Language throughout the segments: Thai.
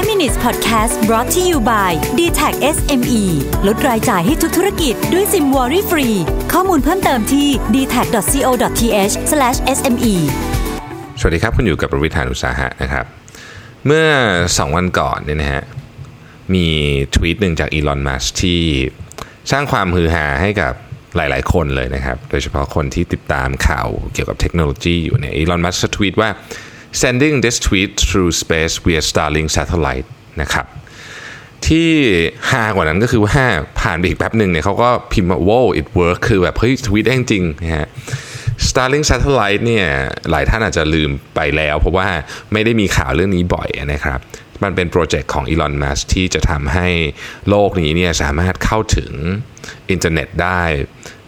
5 minutes podcast brought to you by d t a c SME ลดรายจ่ายให้ทุกธุรกิจด้วยซิมวอรี่ฟรี ข้อมูลเพิ่มเติมที่ d t a c c o t h s m e สวัสดีครับ คุณอยู่กับประวิทยานุตสาหะนะครับ เมื่อ 2 วันก่อนเนี่ยนะฮะ มีทวีตหนึ่งจากอีลอนมัสที่สร้างความฮือฮาให้กับหลาย ๆ คนเลยนะครับ โดยเฉพาะคนที่ติดตามข่าวเกี่ยวกับเทคโนโลยีอยู่เนี่ยอีลอนมัสทวีตว่า sending this tweet through space via Starlink satellite นะครับที่ฮากว่านั้นก็คือว่าผ่านไปอีกแป๊บหนึ่งเนี่ยเขาก็พิมพ์ว่า wow it work คือแบบเฮ้ยทวีตได้จริงนะฮะ Starlink Satellite เนี่ยหลายท่านอาจจะลืมไปแล้ว เพราะว่าไม่ได้มีข่าวเรื่องนี้บ่อยนะครับ มันเป็นโปรเจกต์ของ Elon Musk ที่จะทำให้โลกนี้เนี่ยสามารถเข้าถึงอินเทอร์เน็ตได้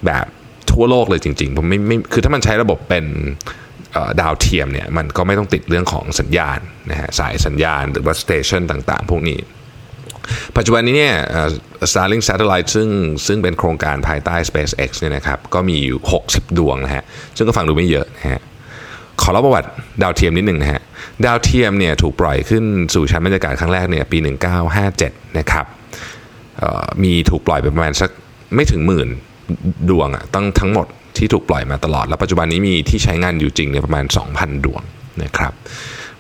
แบบทั่วโลกเลยจริงๆผมไม่ไม่คือถ้ามันใช้ระบบเป็น ดาวเทียมเนี่ยมันก็ไม่ต้องติดเรื่องของสัญญาณนะฮะสายสัญญาณหรือว่าสเตชันต่างๆ พวกนี้ ปัจจุบันนี้เนี่ย Starlink Satellite ซึ่งซึ่งเป็นโครงการภายใต้ SpaceX เนี่ยนะครับก็มีอยู่ 60 ดวงนะฮะซึ่งก็ฟังดูไม่เยอะนะฮะขอเล่าประวัติดาวเทียมนิดหนึ่งนะฮะดาวเทียมเนี่ยถูกปล่อยขึ้นสู่ชั้นบรรยากาศครั้งแรกเนี่ยปี 1957 นะครับมีถูกปล่อยไปประมาณสักไม่ถึงหมื่นดวงอะตั้งทั้งหมด ที่ถูกปล่อยมาตลอด แล้วปัจจุบันนี้มีที่ใช้งานอยู่จริงเนี่ยประมาณ 2,000 ดวงนะครับ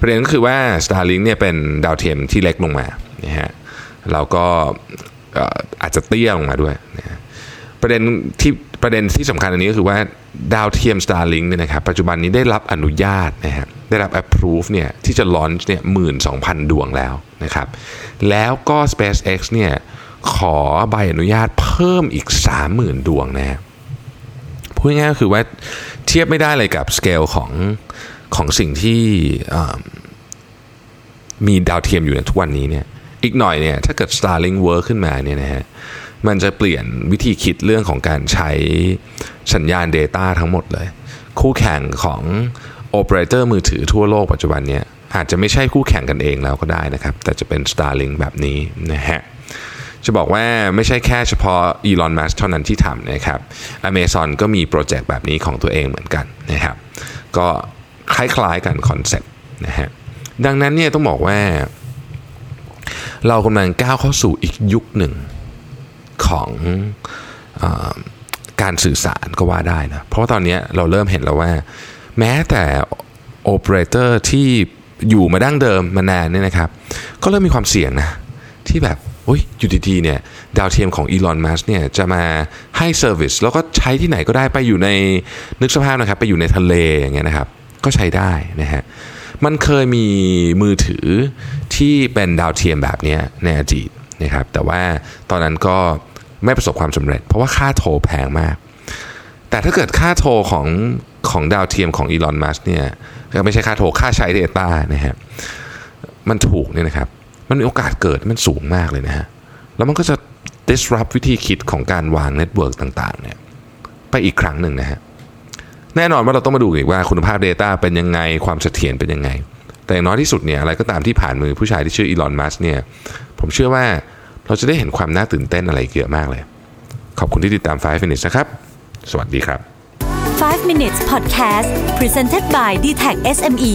ประเด็นก็คือว่า Starlink เนี่ยเป็นดาวเทียมที่เล็กลงมานะฮะแล้วก็อาจจะเตี้ยลงมาด้วยนะประเด็นที่ประเด็นที่สำคัญอันนี้ก็คือว่าดาวเทียม Starlink เนี่ยนะครับปัจจุบันนี้ได้รับอนุญาตนะฮะได้รับ approve เนี่ยที่จะลอนช์เนี่ยหมื่นสองพันดวงแล้วนะครับแล้วก็ SpaceX เนี่ยขอใบอนุญาตเพิ่มอีก 30,000 ดวงนะฮะ พูดง่ายก็คือว่าเทียบไม่ได้เลยกับสเกลของของสิ่งที่มีดาวเทียมอยู่ในทุกวันนี้เนี่ยอีกหน่อยเนี่ยถ้าเกิด Starlink work ขึ้นมาเนี่ยนะฮะมันจะเปลี่ยนวิธีคิดเรื่องของการใช้สัญญาณ Data ทั้งหมดเลย คู่แข่งของโอเปอเรเตอร์มือถือทั่วโลกปัจจุบันเนี่ยอาจจะไม่ใช่คู่แข่งกันเองแล้วก็ได้นะครับ แต่จะเป็น Starlink แบบนี้นะฮะ จะบอกว่าไม่ใช่แค่เฉพาะ Elon Musk เท่านั้นที่ทำนะครับ Amazon ก็มีโปรเจกต์แบบนี้ของตัวเองเหมือนกันนะครับ ก็คล้ายๆกัน concept นะฮะดังนั้นเนี่ยต้องบอกว่า เรากำลังก้าวเข้าสู่อีกยุคหนึ่งของอการสื่อสารก็ว่าได้นะเพราะว่าตอนนี้เราเริ่มเห็นแล้วว่า แม้แต่โอเปอเรเตอร์ที่อยู่มาดั้งเดิมมานานเนี่ยนะครับ ก็เริ่มมีความเสี่ยงนะที่แบบ เฮ้ยอยู่ดีๆเนี่ยดาวเทียมของอีลอนมัสก์เนี่ยจะมาให้ service แล้วก็ใช้ที่ไหนก็ได้ไปอยู่ในนึกสภาพนะครับ ไปอยู่ในทะเลอย่างเงี้ยนะครับ ก็ใช้ได้นะฮะมันเคยมีมือถือที่เป็นดาวเทียมแบบนี้ในอดีตนะครับ แต่ว่าตอนนั้นก็ไม่ประสบความสำเร็จ เพราะว่าค่าโทรแพงมาก แต่ถ้าเกิดค่าโทรของของดาวเทียมของอีลอนมัสก์เนี่ยไม่ใช่ค่าโทรค่าใช้ Data นะฮะมันถูกเนี่ยนะครับ มันมีโอกาสเกิดมันสูงมากเลยนะฮะ แล้วมันก็จะ disrupt วิธีคิดของการวาง network ต่างๆเนี่ยไปอีกครั้งหนึ่งนะฮะ แน่นอนว่าเราต้องมาดูอีกว่าคุณภาพ Data เป็นยังไงความเสถียรเป็นยังไง แต่อย่างน้อยที่สุดเนี่ยอะไรก็ตามที่ผ่านมือผู้ชายที่ชื่ออีลอนมัสก์เนี่ยผมเชื่อว่าเราจะได้เห็นความน่าตื่นเต้นอะไรเยอะมากเลย ขอบคุณที่ติดตาม 5 minutes นะครับ สวัสดีครับ 5 minutes podcast presented by d t a c SME